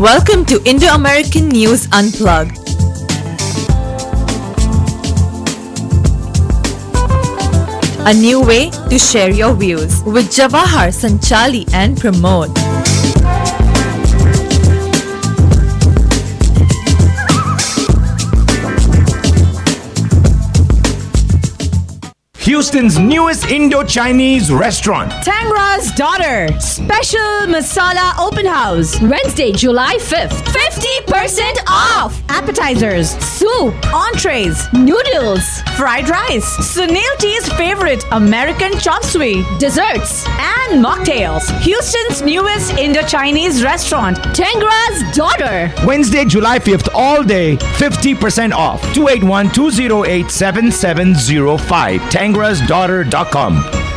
Welcome to Indo American News Unplugged. A new way to share your views with Jawahar Sanchali and Pramod. Houston's newest Indo Chinese restaurant. Tangra's Daughter. Special Masala Open House. Wednesday, July 5th. 50% off. Appetizers, soup, entrees, noodles, fried rice, Sunil T's favorite American chop suey, desserts, and mocktails. Houston's newest Indo Chinese restaurant. Tangra's Daughter. Wednesday, July 5th, all day. 50% off. 281 208 7705. Tangrasdaughter.com. Daughter.com.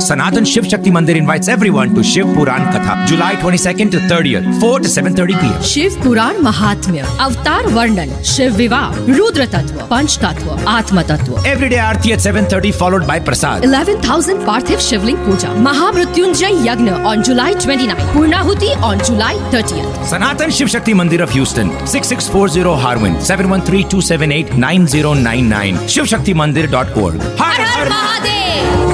Sanatan Shiv Shakti Mandir invites everyone to Shiv Puran Katha, July 22nd to 30th, 4 to 7:30 p.m. Shiv Puran Mahatmya, Avatar Varnan, Shiv Viva, Rudra Tattva, Panch Tattva, Atma Tattva. Every day Aarti at 7:30 followed by Prasad. 11,000 Parthiv Shivling Puja, Mahamrityunjay Yagna on July 29th, Purnahuti on July 30th. Sanatan Shiv Shakti Mandir of Houston, 6640 Harwin, 713-278-9099. Shivshaktimandir.org. Har Har, Har Mahadev!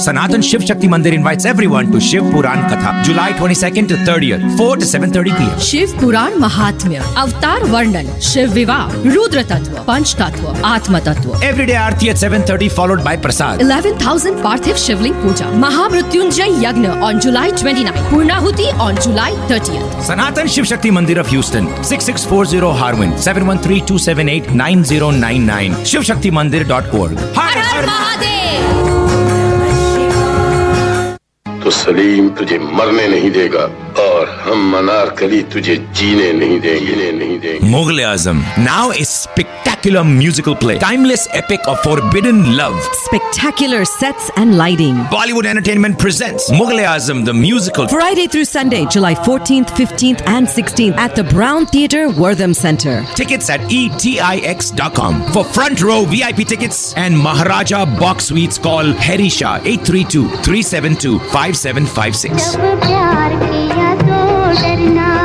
Sanatan Shiv Shakti Mandir invites everyone to Shiv Puran Katha, July 22nd to 30th, 4 to 7:30 p.m. Shiv Puran Mahatmya, Avatar Varnan, Shiv Viva, Rudra Tattva, Panch Tattva, Atma Tattva. Every day Aarti at 7:30 followed by Prasad. 11,000 Parthiv Shivling Puja, Mahamrityunjay Yagna on July 29th, Purnahuti on July 30th. Sanatan Shiv Shakti Mandir of Houston, 6640 Harwin, 713-278-9099, shivshaktimandir.org. Har, Har Mahadev! तो सलीम तुझे मरने नहीं देगा और हम मनारकली तुझे जीने नहीं देंगे नहीं देंगे Mughal Azam now is pick spectacular musical play, timeless epic of forbidden love, spectacular sets and lighting. Bollywood Entertainment presents Mughal-E-Azam the musical. Friday through Sunday, July 14th, 15th, and 16th at the Brown Theatre, Wortham Centre. Tickets at etix.com. For front row VIP tickets and Maharaja box suites, call Harisha 832 372 5756.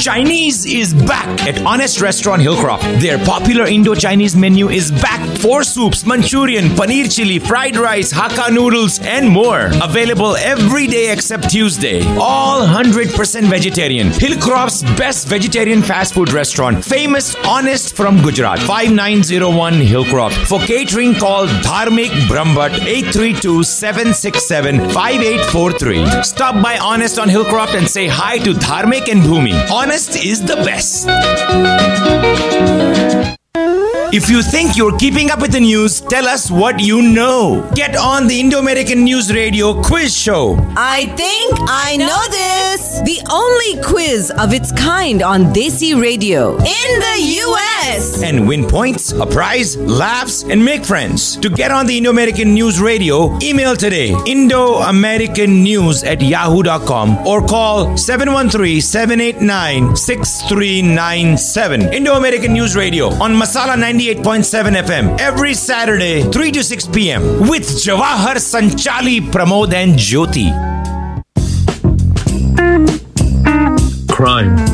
Chinese is back at Honest Restaurant Hillcroft. Their popular Indo-Chinese menu is back. Four soups, Manchurian, paneer chili, fried rice, Hakka noodles, and more. Available every day except Tuesday. All 100% vegetarian. Hillcroft's best vegetarian fast food restaurant. Famous Honest from Gujarat. 5901 Hillcroft. For catering, call Dharmik Brahmbat 832 767 5843. Stop by Honest on Hillcroft and say hi to Dharmik and Bhumi. Honest is the best. If you think you're keeping up with the news, tell us what you know. Get on the Indo American News Radio quiz show. I think I know this. The only quiz of its kind on Desi Radio in the US. And win points, a prize, laughs, and make friends. To get on the Indo American News Radio, email today Indo American News at yahoo.com or call 713 789 6397. Indo American News Radio on Masala 90. 98.7 FM every Saturday, 3 to 6 p.m. with Jawahar Sanchali, Pramod, and Jyoti. Crime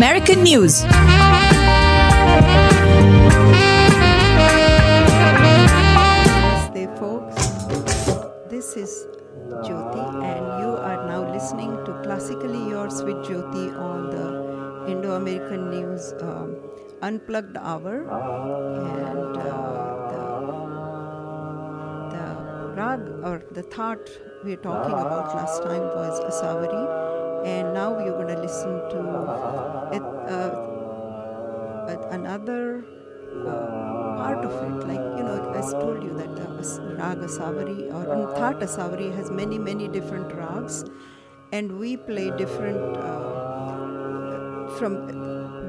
American News. Namaste, folks. This is Jyoti, and you are now listening to Classically Yours with Jyoti on the Indo American News um, Unplugged Hour. And uh, rag or the thaat we were talking about last time was asavari and now you're going to listen to it, uh, uh, another uh, part of it like you know i told you that the rag asavari or thaat asavari has many many different rags and we play different uh, from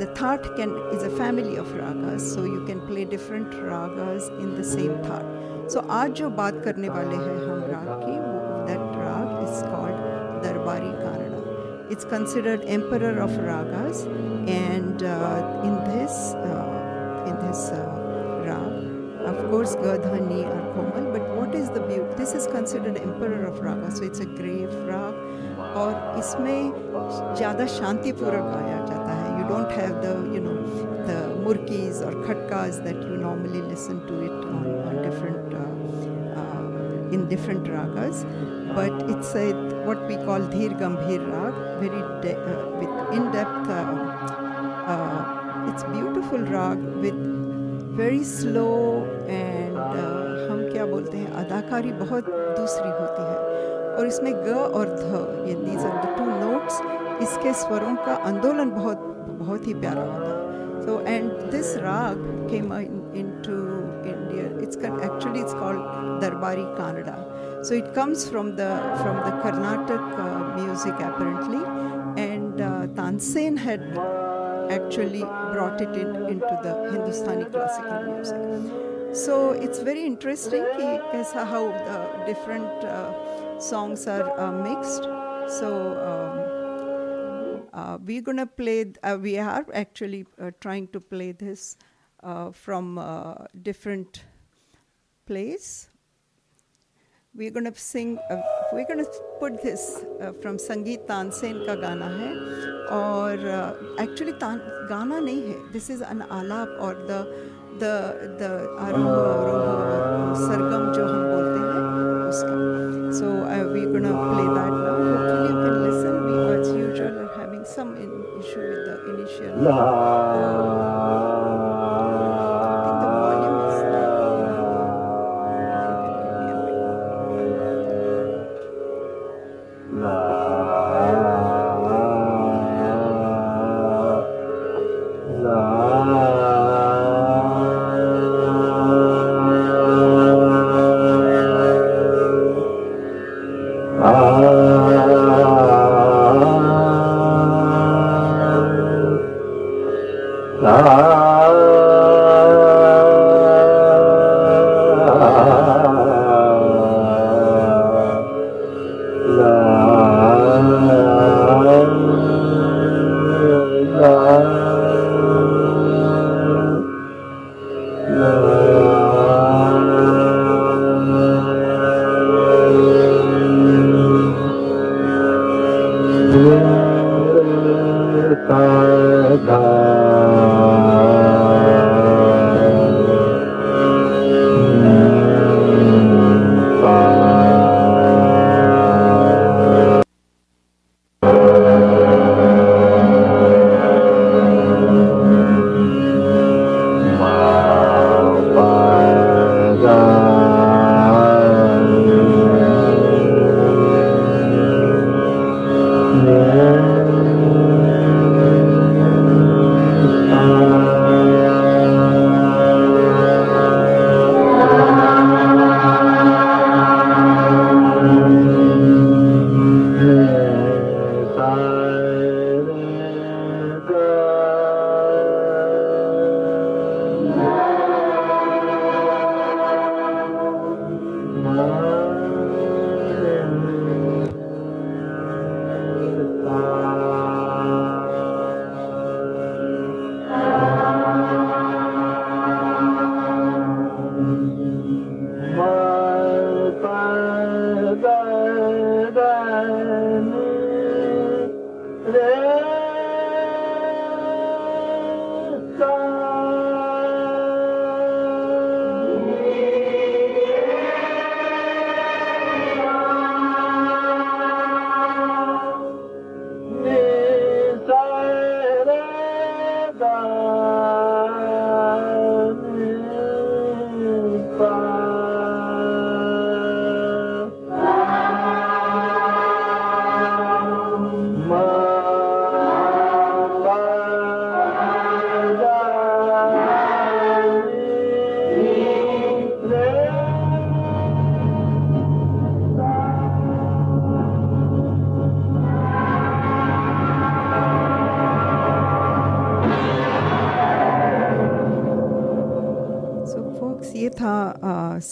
the thaat can is a family of ragas so you can play different ragas in the same thaat so so, आज जो बात करने वाले हैं हम राग की वो दैट राग इज कॉल्ड दरबारी कारणा it's considered emperor of ragas and in this in this raga of course गधनी are komal but what is the beau this is considered emperor of raga so it's a grave raga और इसमें ज़्यादा शांतिपूर्वक पाया जाता है you don't have the you know the murkis or khatkas that you normally listen to it on, on different uh, uh, in different ragas but it's a what we call dhir gambhir rag very de- uh, with in depth uh, uh, it's beautiful rag with very slow and hum kya bolte hain adakari bahut dusri hoti hai और इसमें ग और ध ये these are the two notes इसके स्वरों का आंदोलन बहुत So and this rag came into India. It's actually it's called Darbari Kanada. So it comes from the from the Carnatic uh, music apparently, and uh, had actually brought it into the Hindustani classical music. So it's very interesting how the different uh, songs are uh, mixed. So. Um, uh, we're going to play, th- uh, we are actually uh, trying to play this uh, from uh, different plays. We're going to sing, uh, we're going to put this from Sangeet Tansen ka gana hai. Or actually, taan, gana nahi hai. This is an alap or the, the, the aroha, aroha, sargam jo hum bolte hai, uska. So we're going to play that. Christian. Love.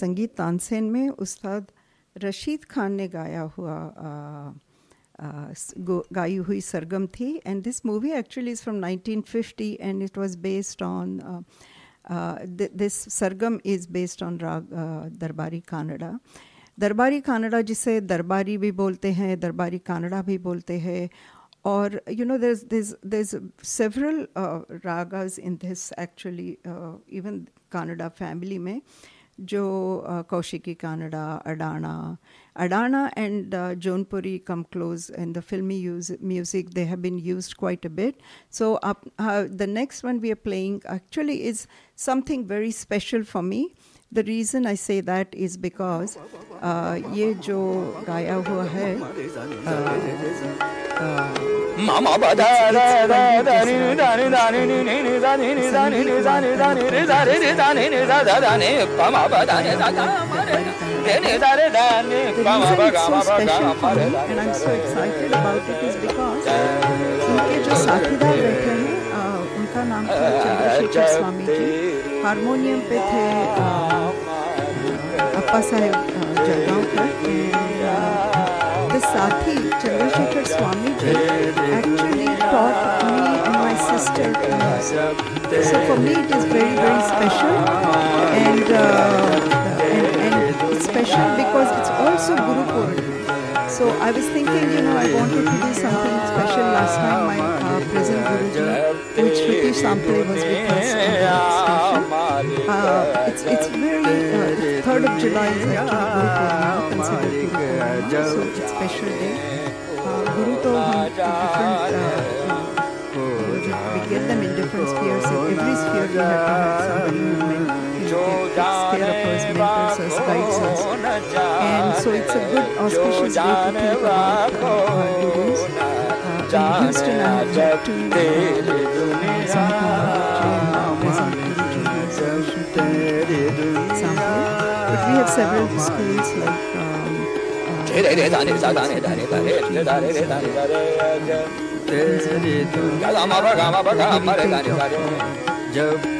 संगीत तानसेन में उस्ताद रशीद खान ने गाया हुआ गाई हुई सरगम थी and this movie actually is from 1950 and it was based on this sargam is based on raga Darbari Kanada दरबारी कानड़ा जिसे दरबारी भी बोलते हैं दरबारी कानड़ा भी बोलते हैं और you know there's there's is several uh, in this actually even uh, family में uh, जो Koshiki, Kannada, Adana. Adana and uh, Jaunpuri come close and the filmy use, music. They have been used quite a bit. So uh, the next one we are playing actually is something very special for me. The reason I say that is because ये जो गाया हुआ है उनके जो साथीदार बैठे हैं उनका नाम चंद्रशेखर स्वामी जी हारमोनियम पे थे अप्पा साहेब जलगांवकर एंड the साथी Chandrashekhar Swami ji actually taught me and my sister music. So for me it is very very special and, uh, and, and special because it's also Guru Purnima. So I was thinking, you know, I wanted to do something special last time. My uh, present Guruji, which Ritesh Sample was with us on the discussion. Uh, it's, it's very, uh, 3rd of July is actually Guru Purnima, considered Guru uh, Purnima, so it's special day. Uh, Guru to in different, uh, we get them in different spheres. In every sphere we have to have somebody who So it's a good auspicious way to think about uh, duties. Uh, in Houston, I had two uh, uh, sample, but we have several schools like. Um, uh,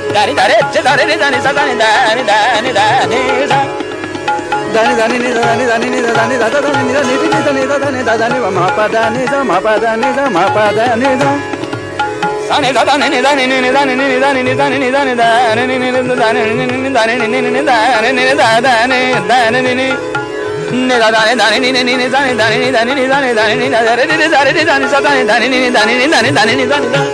దాని దారే దాని ని దాని సా దాని దాని దాని దాని సా దాని దాని ని దాని దాని ని దాని దా దాని ని దాని ని దాని దా దాని దా దాని మా పా దాని దా మా పా దాని దా మా పా దాని దా దాని దా దాని ని దాని ని దాని ని దాని ని దాని ని దాని దాని ని ని దాని ని ని దాని ని ని దాని ని దా దాని దాని ని ని దాని దాని దాని దాని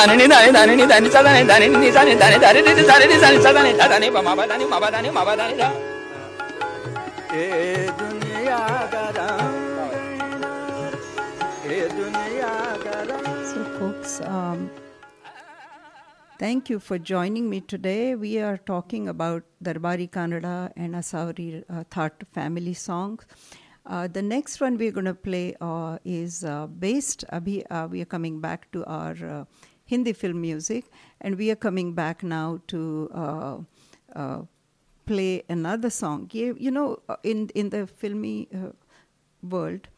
So folks um Thank you for joining me today. We are talking about Darbari Kanada and Asavari uh, Thaat family songs. Uh, the next one we're going to play uh, is uh, based, abhi, uh, uh, we are coming back to our uh, Hindi film music, and we are coming back now to uh, uh, play another song. You know, uh, in in the filmy world,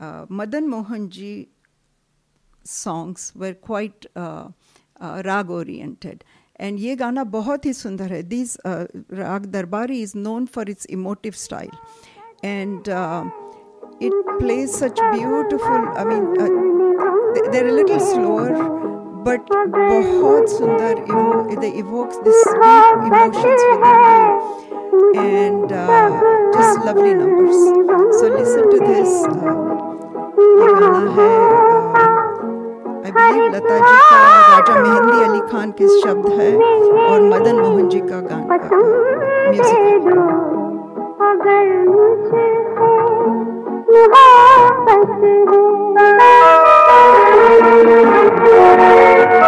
uh, Madan Mohanji songs were quite rag oriented. And ye gana bohati sundare. This uh, rag darbari is known for its emotive style. And it plays such beautiful, I mean, they're a little slower. But बहुत सुंदर evo evokes this emotions within you and uh, just lovely numbers so listen to um, ये गाना है I believe Lata ji का राजा मेहंदी अली खान के शब्द है और मदन मोहन जी का गाना म्यूजिक uh, अगर मुझे है Thank you.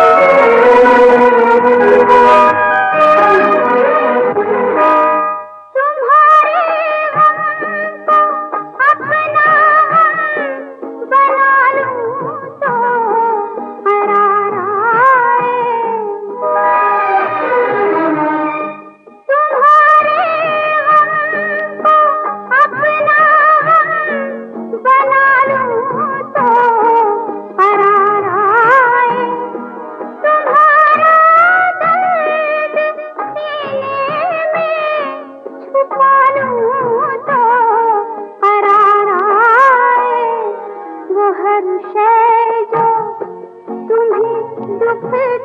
से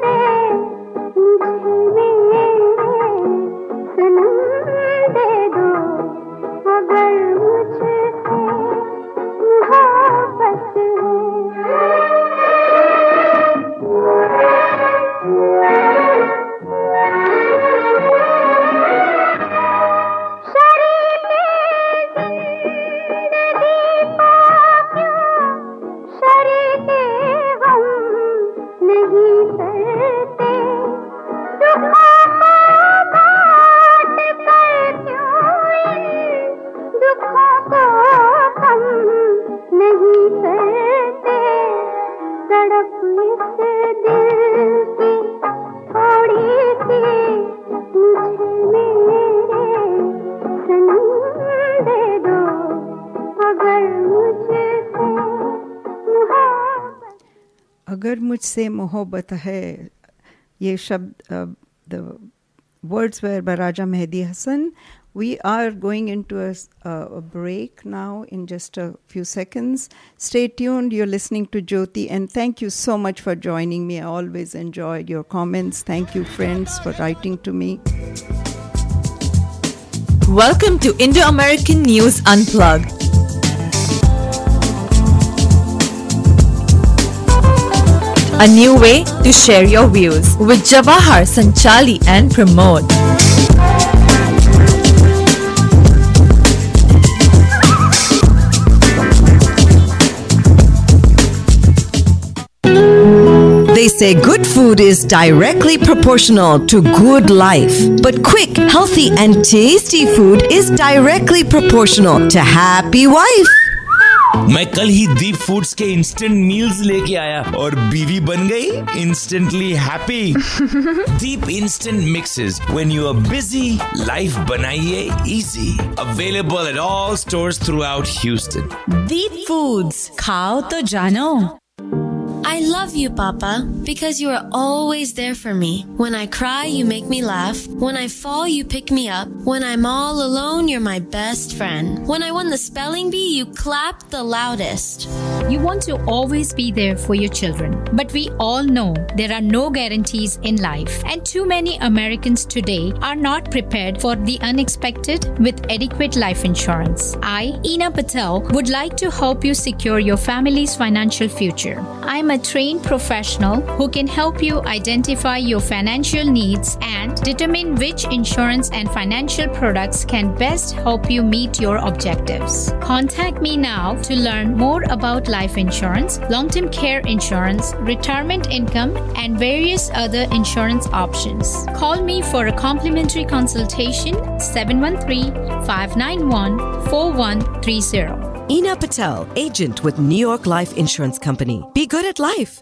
मुझ से मोहब्बत है words were by Raja Mehdi Hassan. We are going into a, uh, a, break now in just a few seconds. Stay tuned. You're listening to Jyoti, and thank you so much for joining me. I always enjoy your comments. Thank you, friends, for writing to me. Welcome to Indo American News Unplugged. a new way to share your views with Jawahar Sanchali and Pramod. They say good food is directly proportional to good life. But quick, healthy, and tasty food is directly proportional to happy wife. मैं कल ही दीप foods के instant meals लेके आया और बीवी बन गई instantly happy Deep instant mixes when you are busy life बनाइए easy available at all stores throughout Houston Deep Foods खाओ तो जानो I love you, Papa, because you are always there for me. When I cry, you make me laugh. When I fall, you pick me up. When I'm all alone, you're my best friend. When I won the spelling bee, you clapped the loudest. You want to always be there for your children, but we all know there are no guarantees in life, and too many Americans today are not prepared for the unexpected with adequate life insurance. I, Ina Patel, would like to help you secure your family's financial future. I'm a trained professional who can help you identify your financial needs and determine which insurance and financial products can best help you meet your objectives. Contact me now to learn more about life insurance, long term care insurance, retirement income, and various other insurance options. Call me for a complimentary consultation 713 591 4130. Ina Patel, agent with New York Life Insurance Company. Be good at life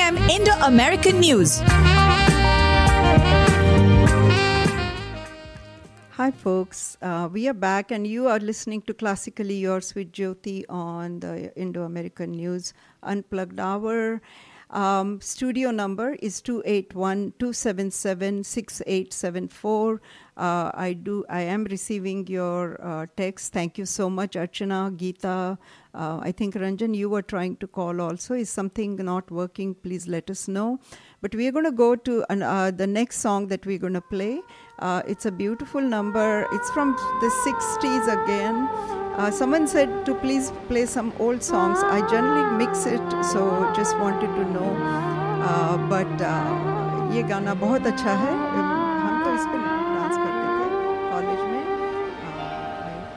Indo American News. Hi, folks. Uh, we are back, and you are listening to Classically Yours with Jyoti on the Indo American News Unplugged Hour. Um, studio number is 281 277 6874. Uh, I do. I am receiving your uh, text. Thank you so much, Archana, Geeta. Uh, I think Ranjan, you were trying to call also. Is something not working? Please let us know. But we are going to go to an, uh, the next song that we're going to play. Uh, it's a beautiful number. It's from the 60s again. Uh, someone said to please play some old songs. I generally mix it, so just wanted to know. but ये गाना बहुत अच्छा है हम तो इस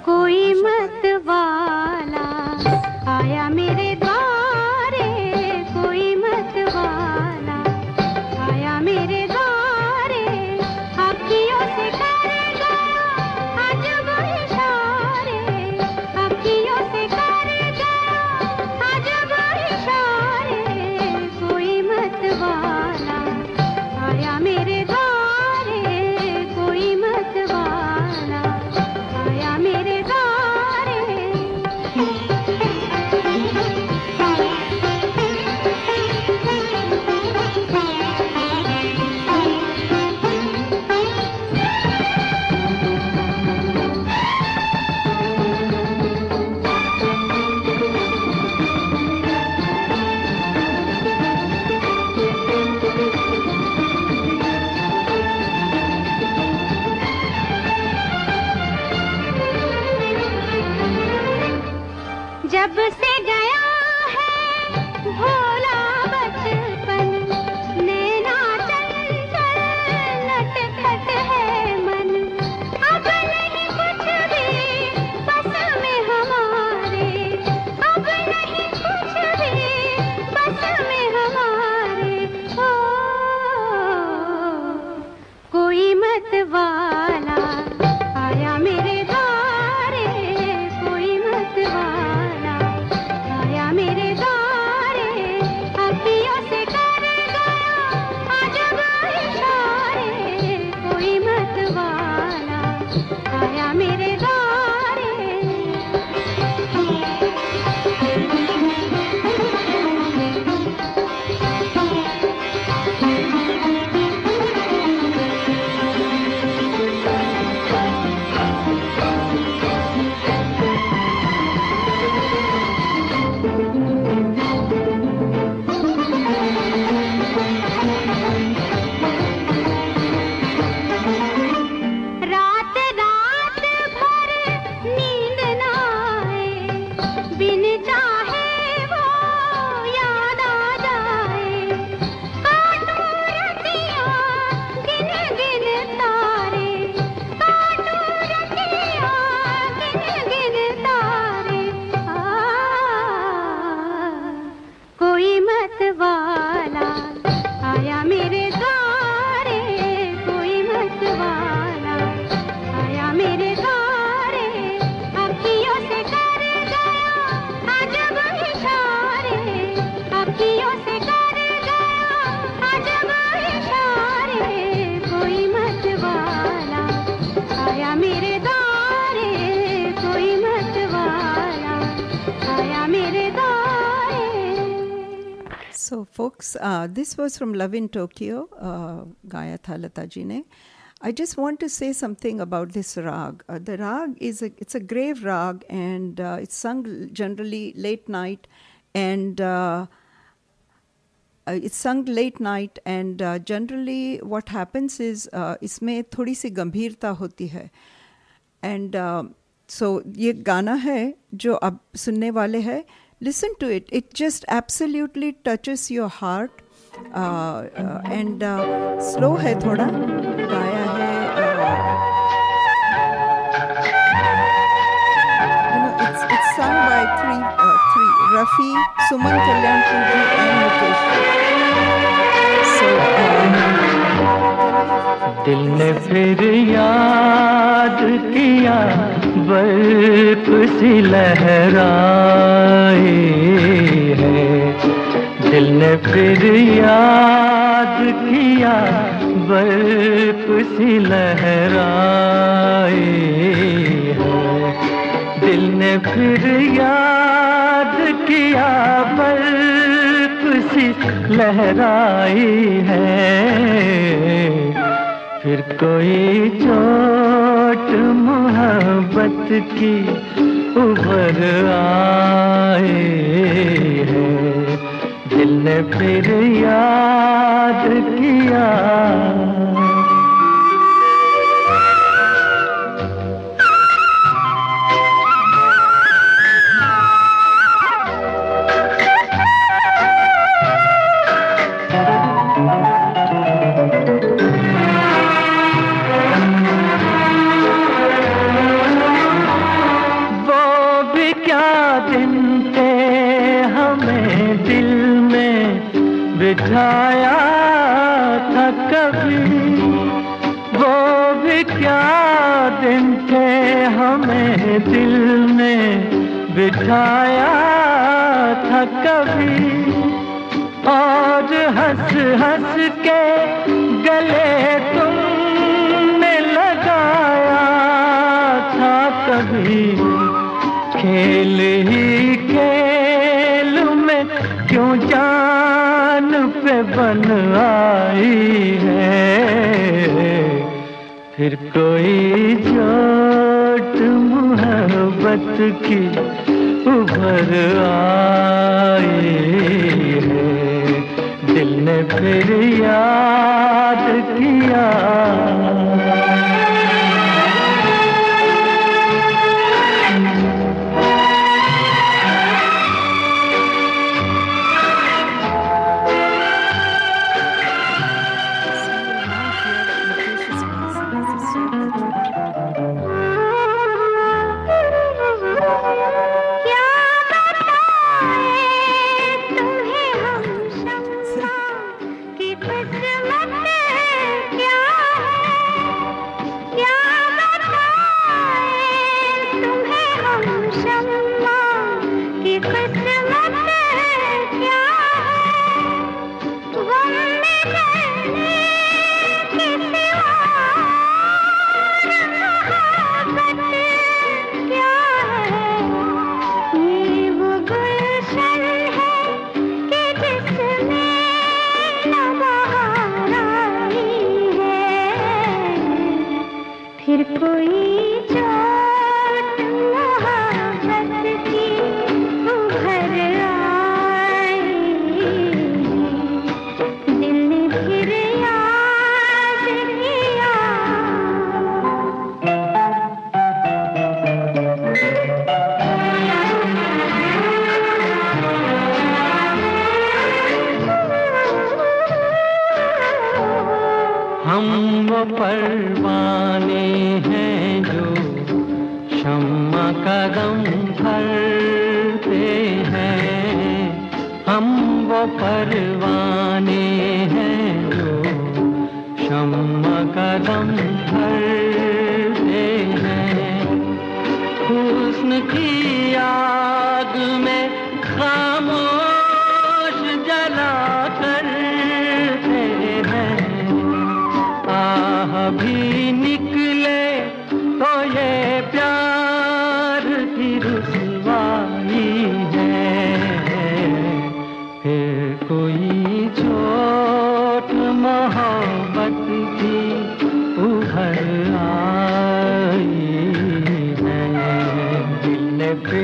कोई अच्छा। मत वाला आया मेरे folks. Uh, this was from Love in Tokyo, uh, Gaya Thalata ne. I just want to say something about this rag. Uh, the rag is a, it's a grave rag and uh, it's sung generally late night and uh, it's sung late night and uh, generally what happens is इसमें thodi si gambhirta hoti hai. And uh, so, ye gana hai jo ab sunne wale hai. listen to it. It just absolutely touches your heart. And uh, slow uh, uh, है थोड़ा गाया it's sung by three, uh, three Rafi, Suman and Mukesh. So, um, दिल ने फिर याद किया बर्फ सी लहराए है दिल ने फिर याद किया बर्फ सी लहराए है दिल ने फिर याद किया बर्फ सी लहराई है फिर कोई चोट मोहब्बत की उभर आए है दिल फिर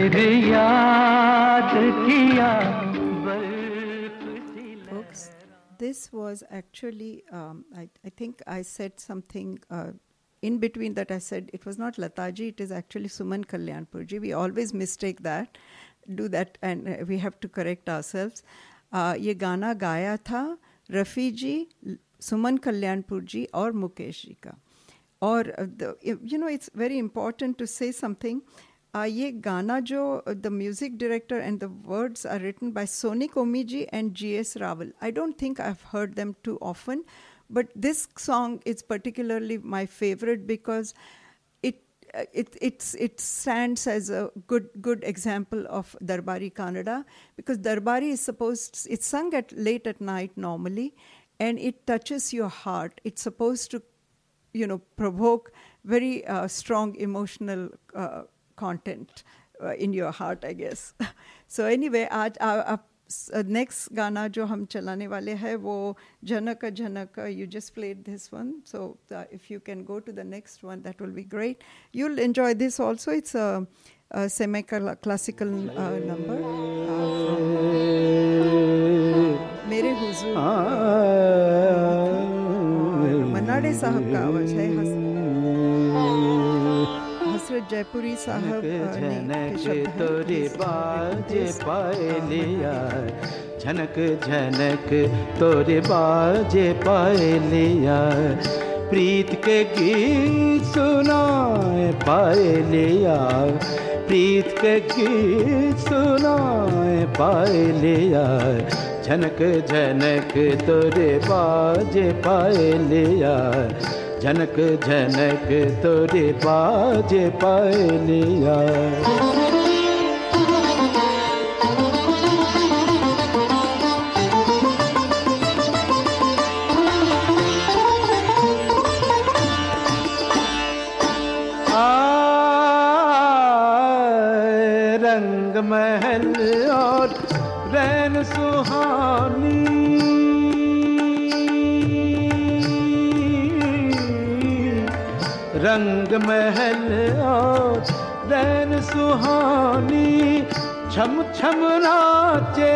फिर याद किया Folks, this was actually, um, I, I, think I said something uh, in between that I said it was not Lataji, it is actually Suman Kalyanpurji. We always mistake that, do that, and uh, we have to correct ourselves. Uh, ये गाना गाया था रफ़ी जी सुमन कल्याणपुर जी और मुकेश जी का और you know it's very important uh, ye gana jo the music director and the words are written by Sony Komiji and G.S. Raval. I don't think I've heard them too often, but this song is particularly my favorite because it uh, it it stands as a good good example of Darbari Kanada because Darbari is supposed it's sung at late at night normally, and it touches your heart. It's supposed to, you know, provoke very uh, strong emotional. Uh, content uh, in your heart, I guess. so anyway, आज आप next uh, गाना जो हम चलाने वाले हैं वो Janak Janak you just played this one so if you can go to the next one that will be great you will enjoy this also it's semi classical number Mere Huzoor Manna Dey साहब का आवाज़ है हंस जयपुरी साहब झनक तोरे बाजे पायलिया झनक झनक तोरे बाजे पायलिया प्रीत के गीत सुनाए पायलिया प्रीत के गीत सुनाए पायलिया झनक झनक तोरे बाजे पायलिया जनक जनक तोरे बाजे पायलिया रूहानी छम छम नाचे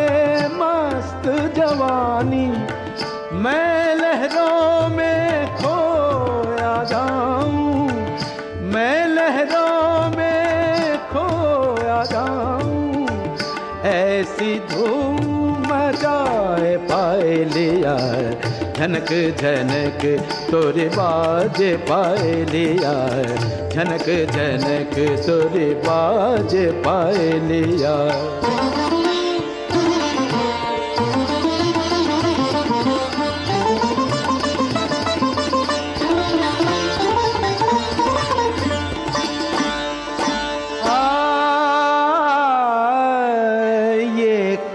मस्त जवानी मैं लहरों में खोया जाऊं मैं लहरों में खोया जाऊं ऐसी धूम मजाए पाए लिया झनक झनक तोरे बाजे पाए लिया झनक झनक तोरे बाजे पाए लिया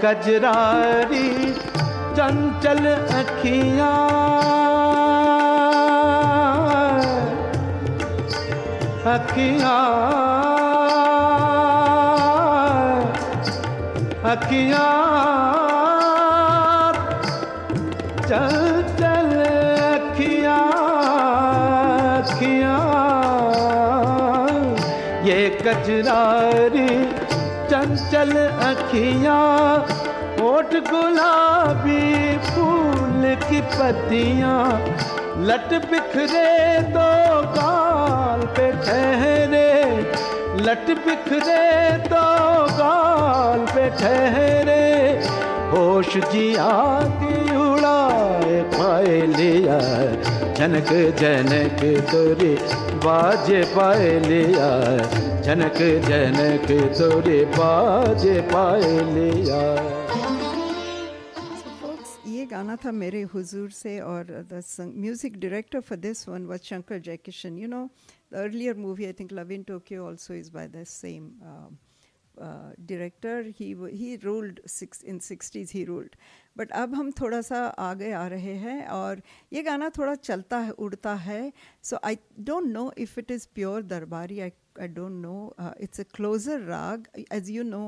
कजरारी चंचल सखिया अखिया अखिया चल चल अखिया अखिया ये कचरारी चंचल अखिया ओठ गुलाबी फूल फूल की पत्तियाँ लट बिखरे दो गाल पे ठहरे लट बिखरे दो गाल पे ठहरे होश जिया की उड़ाए पाए लिया जनक जनक तोरे बाजे पाए लिया जनक जनक तोरे बाजे पाए लिया गाना था मेरे हुजूर से और the music director for this one was Shankar Jaikishan you know the earlier movie I think Love in Tokyo also is by the same director he he rolled six in sixties he ruled but अब हम थोड़ा सा आगे आ रहे हैं और ये गाना थोड़ा चलता है उड़ता है so I don't know if it is pure Darbari I I don't know it's a closer raga as you know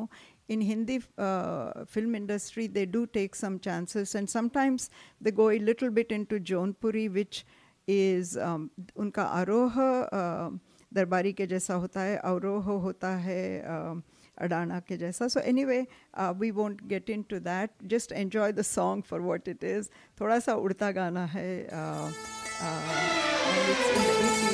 in Hindi uh, film industry, they do take some chances, and sometimes they go a little bit into Jaunpuri, which is um, उनका आरोह uh, darbari ke jaisa hota hai aroh hota hai uh, Adana ke jaisa. So anyway, uh, we won't get into that. Just enjoy the song for what it is. thoda sa उड़ता gana hai Uh, uh,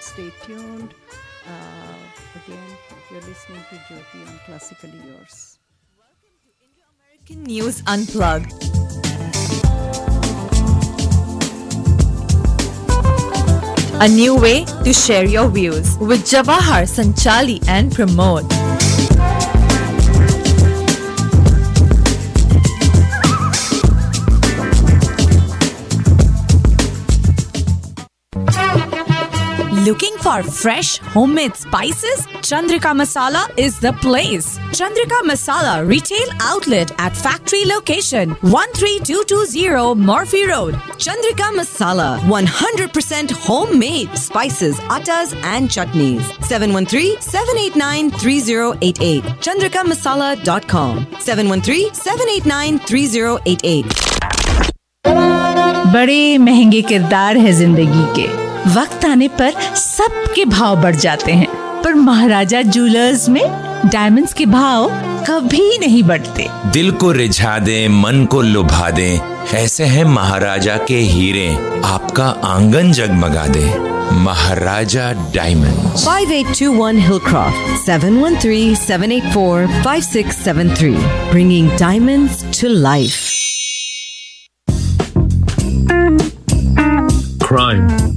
Stay tuned. Uh, again, you're listening to Jyoti on Classically Yours. Welcome to Indo American News Unplugged. A new way to share your views with Jawahar Sanchali and Pramod. Looking for fresh homemade spices? Chandrika Masala is the place. Chandrika Masala retail outlet at factory location 13220 Murphy Road. Chandrika Masala 100% homemade spices, attas and chutneys. 713-789-3088. ChandrikaMasala.com 713-789-3088. बड़े महंगे किरदार है जिंदगी के वक्त आने पर सबके भाव बढ़ जाते हैं पर महाराजा ज्वेलर्स में डायमंड्स के भाव कभी नहीं बढ़ते दिल को रिझा दे मन को लुभा दे ऐसे हैं महाराजा के हीरे आपका आंगन जगमगा दे Maharaja Diamond five eight two one Hillcroft seven one three seven eight four five six seven three bringing diamond to life crime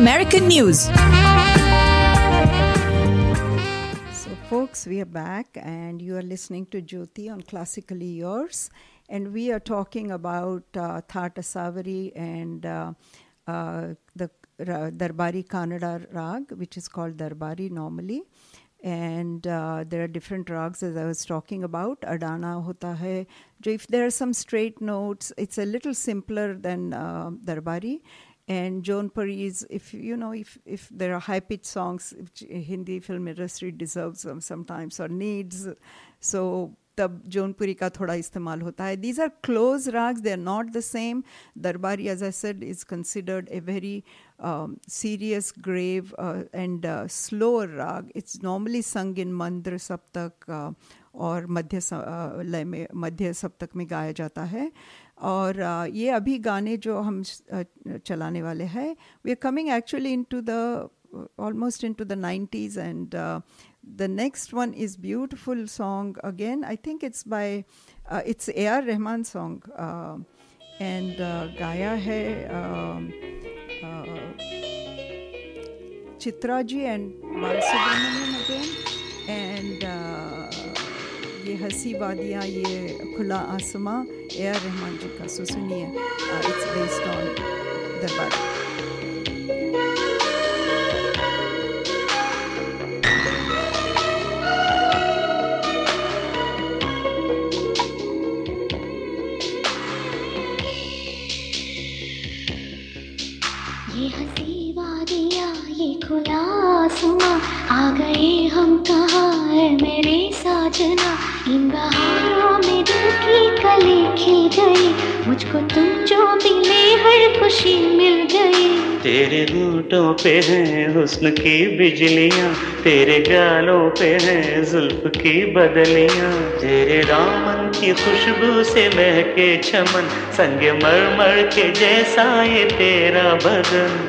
American News. So, folks, we are back, and you are listening to Jyoti on Classically Yours, and we are talking about uh, thaat Asavari and uh, uh, the uh, Darbari Kanada rag, which is called Darbari normally. And uh, there are different rags, as I was talking about. Adana hota hai. If there are some straight notes, it's a little simpler than uh, Darbari and Jaunpuri, if you know, if, if there are high pitched songs, Hindi film industry deserves them sometimes or needs, so the Jaunpuri ka thoda istemal hota hai. These are close rags; they are not the same. Darbari, as I said, is considered a very um, serious, grave, uh, and uh, slower rag. It's normally sung in mandra saptak uh, or madhya uh, madhya saptak mein jata hai. और ये अभी गाने जो हम चलाने वाले हैं we are coming actually into the almost into the nineties and the next one is beautiful song again I think it's by it's A R Rahman song and गाया है Chitra ji and Balasubrahmanyam again and Yeh हंसी वादियाँ ये खुला आसमां ए R Rahman जी का सो सुनिए it's based on दरबार खुला सुना आ गए हम कहा है मेरे साजना इन बहारों में दिल की कली खिल गई मुझको तुम जो मिले हर खुशी मिल गई तेरे रूटों पे है हुस्न की बिजलियाँ तेरे गालों पे है जुल्फ की बदलियाँ तेरे दामन की खुशबू से महके चमन संग मर मर के जैसा ये तेरा बदन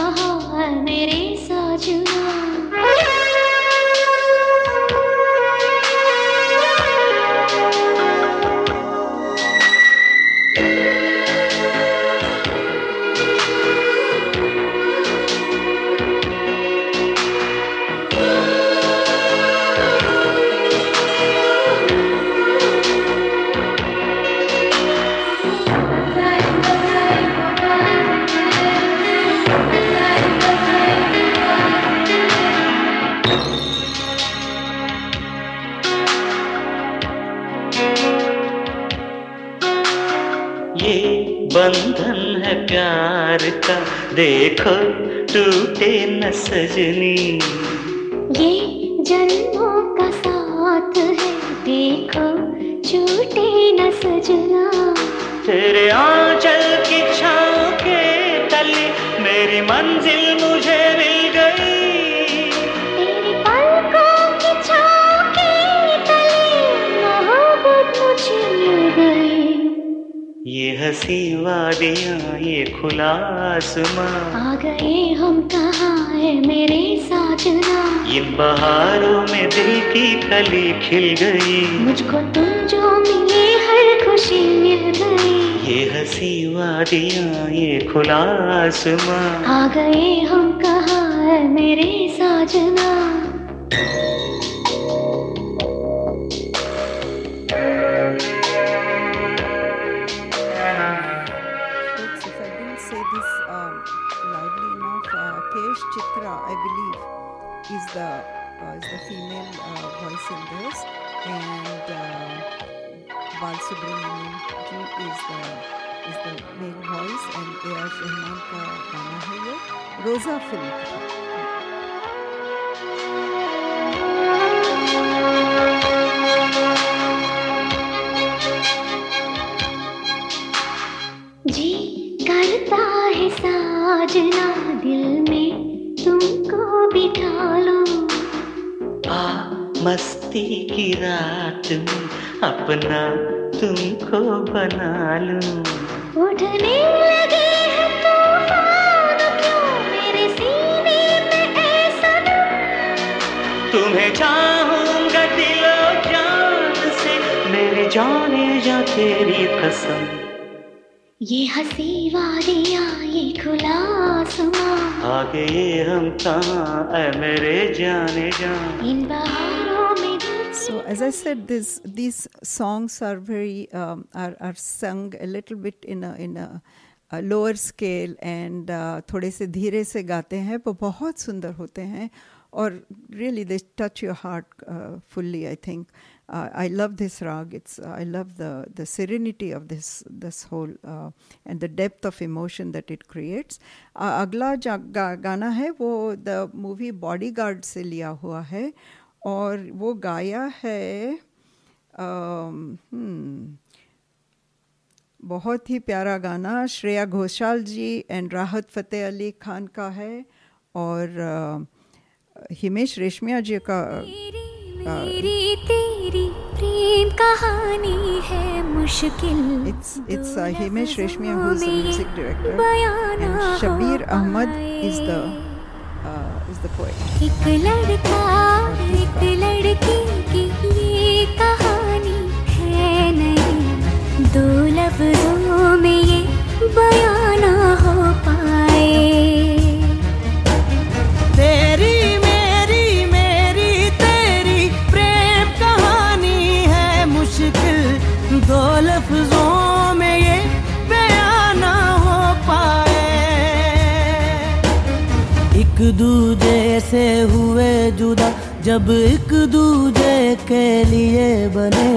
感谢你。की कली खिल गई मुझको तुम जो मिले हर खुशी मिल गई ये हसी वादिया ये खुला आसमां आ गए हम कहा मेरे साजना on this. and uh, Bal Subramanian is the is the main voice, and A R Rahman का गाना है ये रोज़ा फिल्म साजना दिल में तुमको बिठा लो आ मस्त मस्ती की रात में अपना तुमको बना लूं उठने लगे तुम्हें चाहूंगा दिलो जान से मेरे जाने जा तेरी कसम ये हसी वादिया ये खुला आसमां आगे ये हम कहाँ मेरे जाने जा इन बहा as I said, this, these songs are very um, are, are sung a little bit in a in a, lower scale and uh, थोड़े से धीरे से गाते हैं पर बहुत सुंदर होते हैं और really they touch your heart uh, fully I think uh, I love this rag it's I love the the serenity of this this whole and the depth of emotion that it creates अगला गाना है वो the movie bodyguard से लिया हुआ है और वो गाया है हम्म, बहुत ही प्यारा गाना श्रेया घोषाल जी एंड राहत फ़तेह अली खान का है और हिमेश रेशमिया जी का मेरी तेरी प्रेम कहानी है मुश्किल it's it's Himesh Reshammiya who is the music director Shabbir Ahmed is the the poet. एक लड़का, एक लड़की की ये कहानी है नहीं दो लफ्जों में ये बयाना कैसे हुए जुदा जब एक दूजे के लिए बने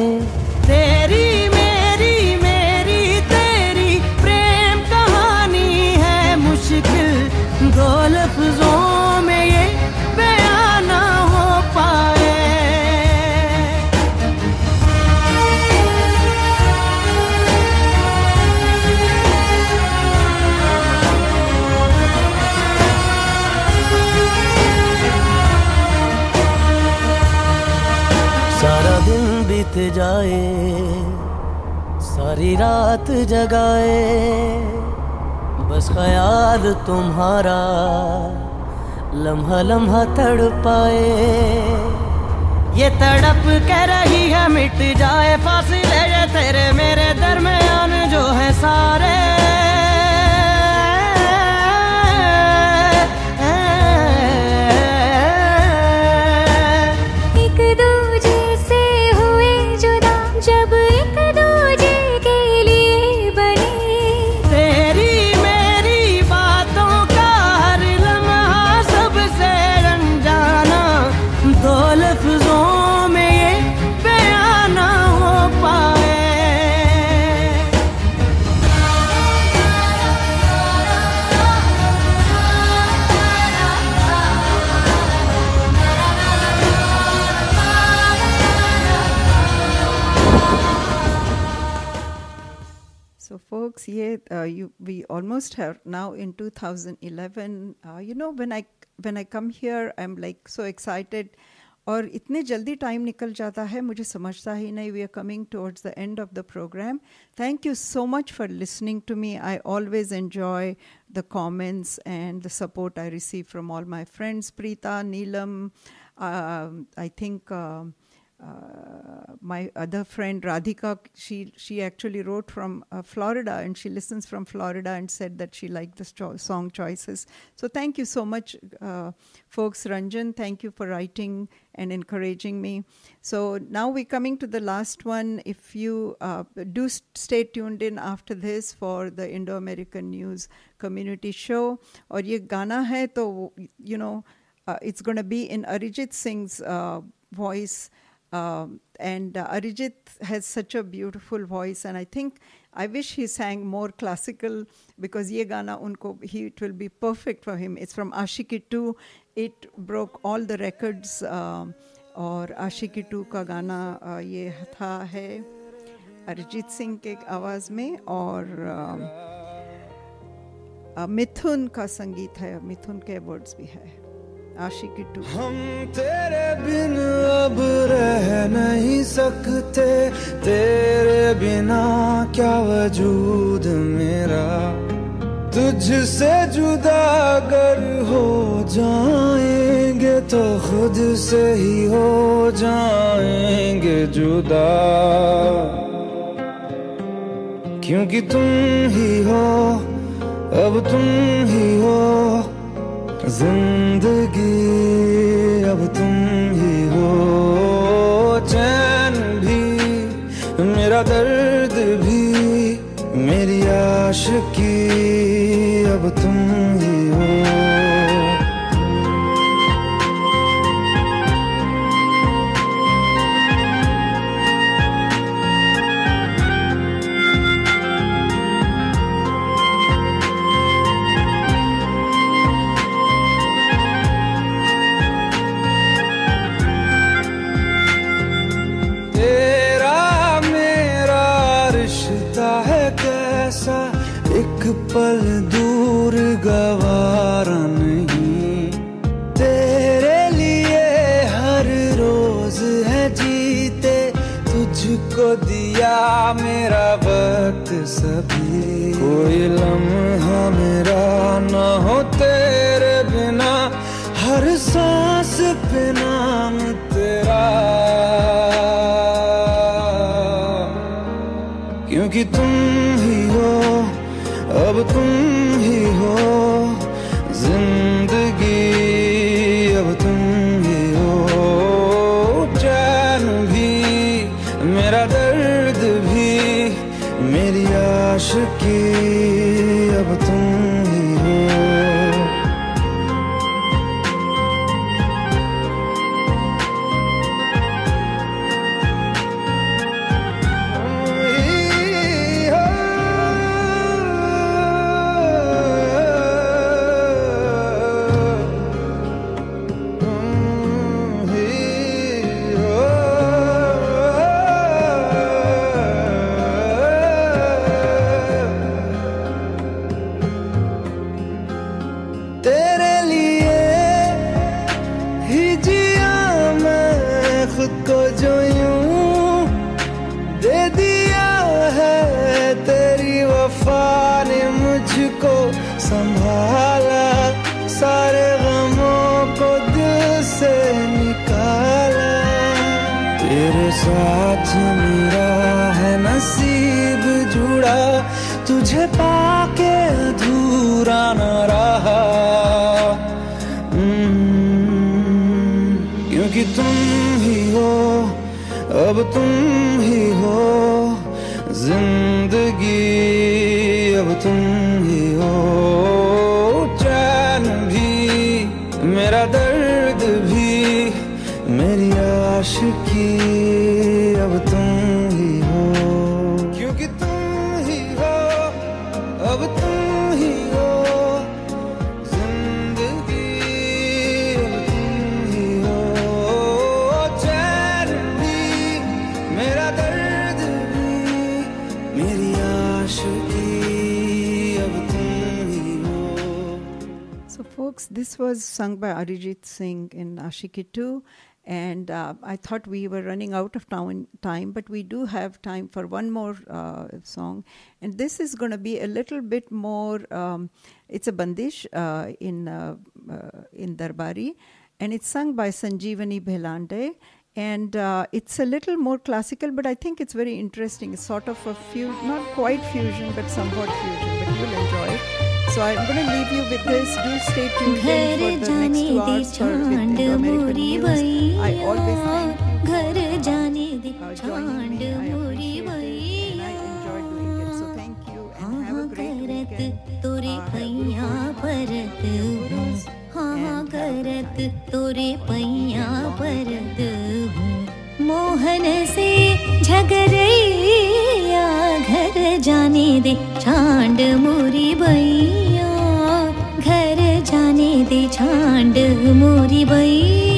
तेरी मेरी मेरी तेरी प्रेम कहानी है मुश्किल दो लफ्जों जगाए सारी रात जगाए बस ख्याल तुम्हारा लम्हा लम्हा तड़ पाए ये तड़प कह रही है मिट जाए फासिले तेरे मेरे दरमियान जो है सारे CA, uh, you, we almost have now in 2011. Uh, you know, when I when I come here, I'm like so excited. और इतने जल्दी टाइम निकल जाता है मुझे समझता ही नहीं we are coming towards the end of the programme thank you so much for listening to me I always enjoy the comments and the support I receive from all my friends Preeta Neelam I think uh, my other friend Radhika, she she actually wrote from uh, Florida, and she listens from Florida, and said that she liked the song choices. So thank you so much, uh, folks. Ranjan, thank you for writing and encouraging me. So now we're coming to the last one. If you uh, do stay tuned in after this for the Indo American News Community Show, or ye gana hai to you know uh, it's going to be in Arijit Singh's uh, voice. Um, and uh, Arijit has such a beautiful voice, and I think I wish he sang more classical because ye gana unko he it will be perfect for him. It's from Ashiki 2. It broke all the records. Uh, और 2 ka gana uh, ye tha hai Arijit Singh ke के mein aur, uh, uh, मिथुन का संगीत है मिथुन के words भी है आशिकिटू हम तेरे बिन अब रह नहीं सकते तेरे बिना क्या वजूद मेरा तुझसे जुदा अगर हो जाएंगे तो खुद से ही हो जाएंगे जुदा क्योंकि तुम ही हो अब तुम ही हो जिंदगी अब तुम ही हो चैन भी मेरा दर्द भी मेरी आशिक मेरा वक्त सभी कोई लम्हा मेरा न हो तेरे बिना हर सांस पे नाम तेरा क्योंकि तुम ही हो अब तुम sung by Arijit Singh in Aashiqui 2. And uh, I thought we were running out of time, but we do have time for one more uh, song. And this is going to be a little bit more, um, it's a bandish uh, in, uh, uh, in Darbari, and it's sung by Sanjeevani Bhelande. And uh, it's a little more classical, but I think it's very interesting. It's sort of a few, not quite fusion, but somewhat fusion, but you'll enjoy it. So I'm going to leave you with this. Do stay tuned for the next two hours for with American News. I always thank you. घर जाने दे छांड मोरी भैया हाँ करत तोरे पैया परत हाँ करत तोरे पैया परत मोहन से झगड़ैया घर जाने दे छांड मोरी भैया ण्ड मरिबै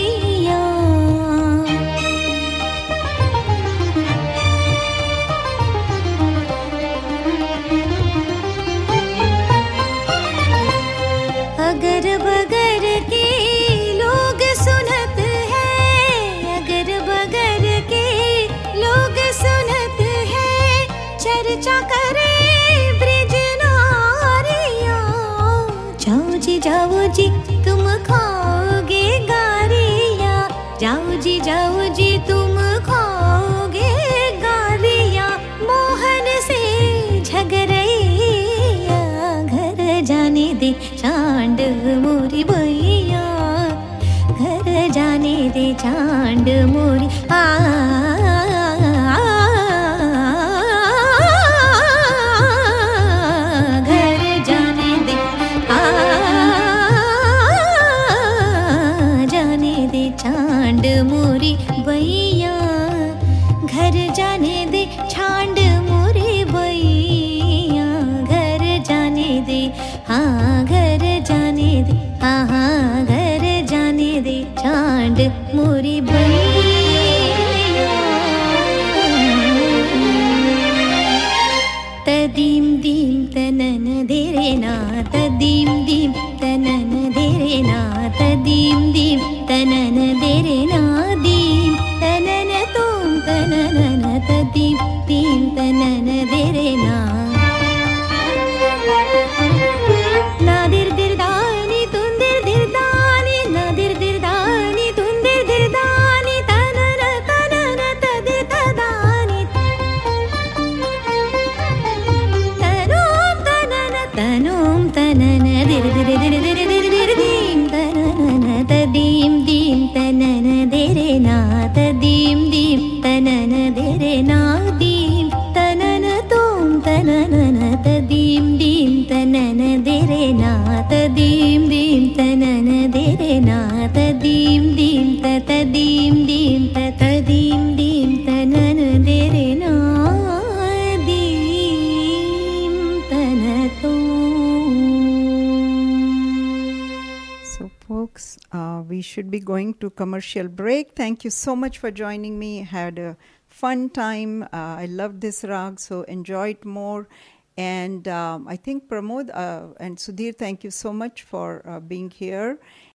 going to commercial break. Thank you so much for joining me. I had a fun time. Uh, I love this rag, so enjoy it more. And um, I think Pramod uh, and Sudhir, thank you so much for uh, being here.